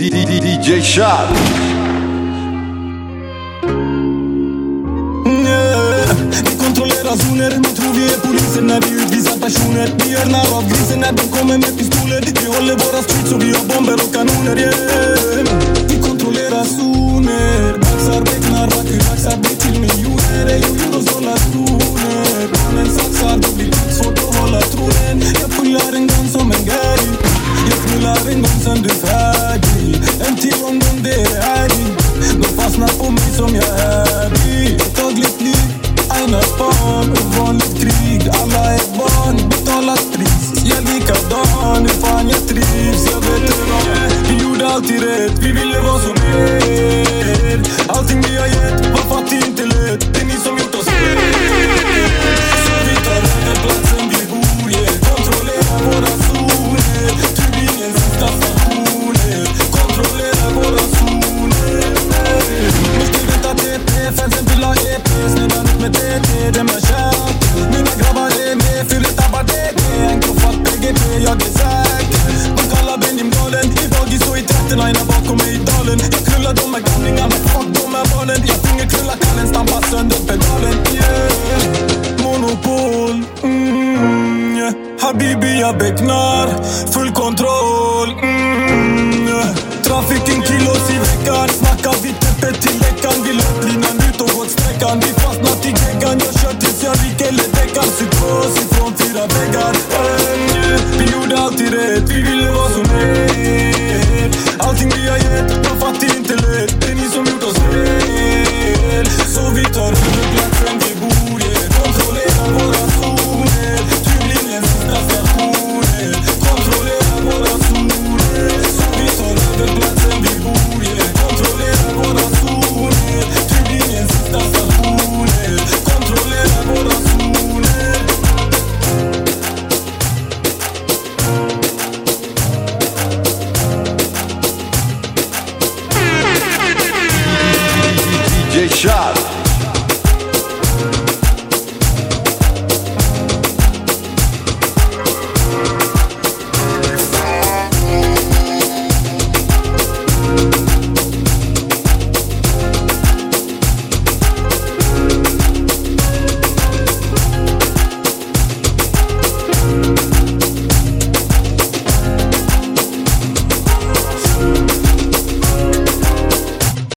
DJ Shot. Vi kontrollerar zoner, man tror vi är poliser när vi utvisar personer Vi gör narr av grisen när de kommer med pistoler Vi håller våra streets och vi har bomber och kanoner yeah. Vi kontrollerar zoner, baxar, becknar, vacker, laxar blir till miljoner Ey, euros, dollar, zoner. Barnen saxar, det blir svårt att hålla tronen Jag pullar en gång som en Gary Jag knullar en gång sen du är Rätt, vi ville vara som er Allting vi har gett var fattigt jag becknar, full kontroll. Mm. Trafiken kilos i veckan. Snackar vi täppet till läckan. Vill upp linan ut och gått sträckan.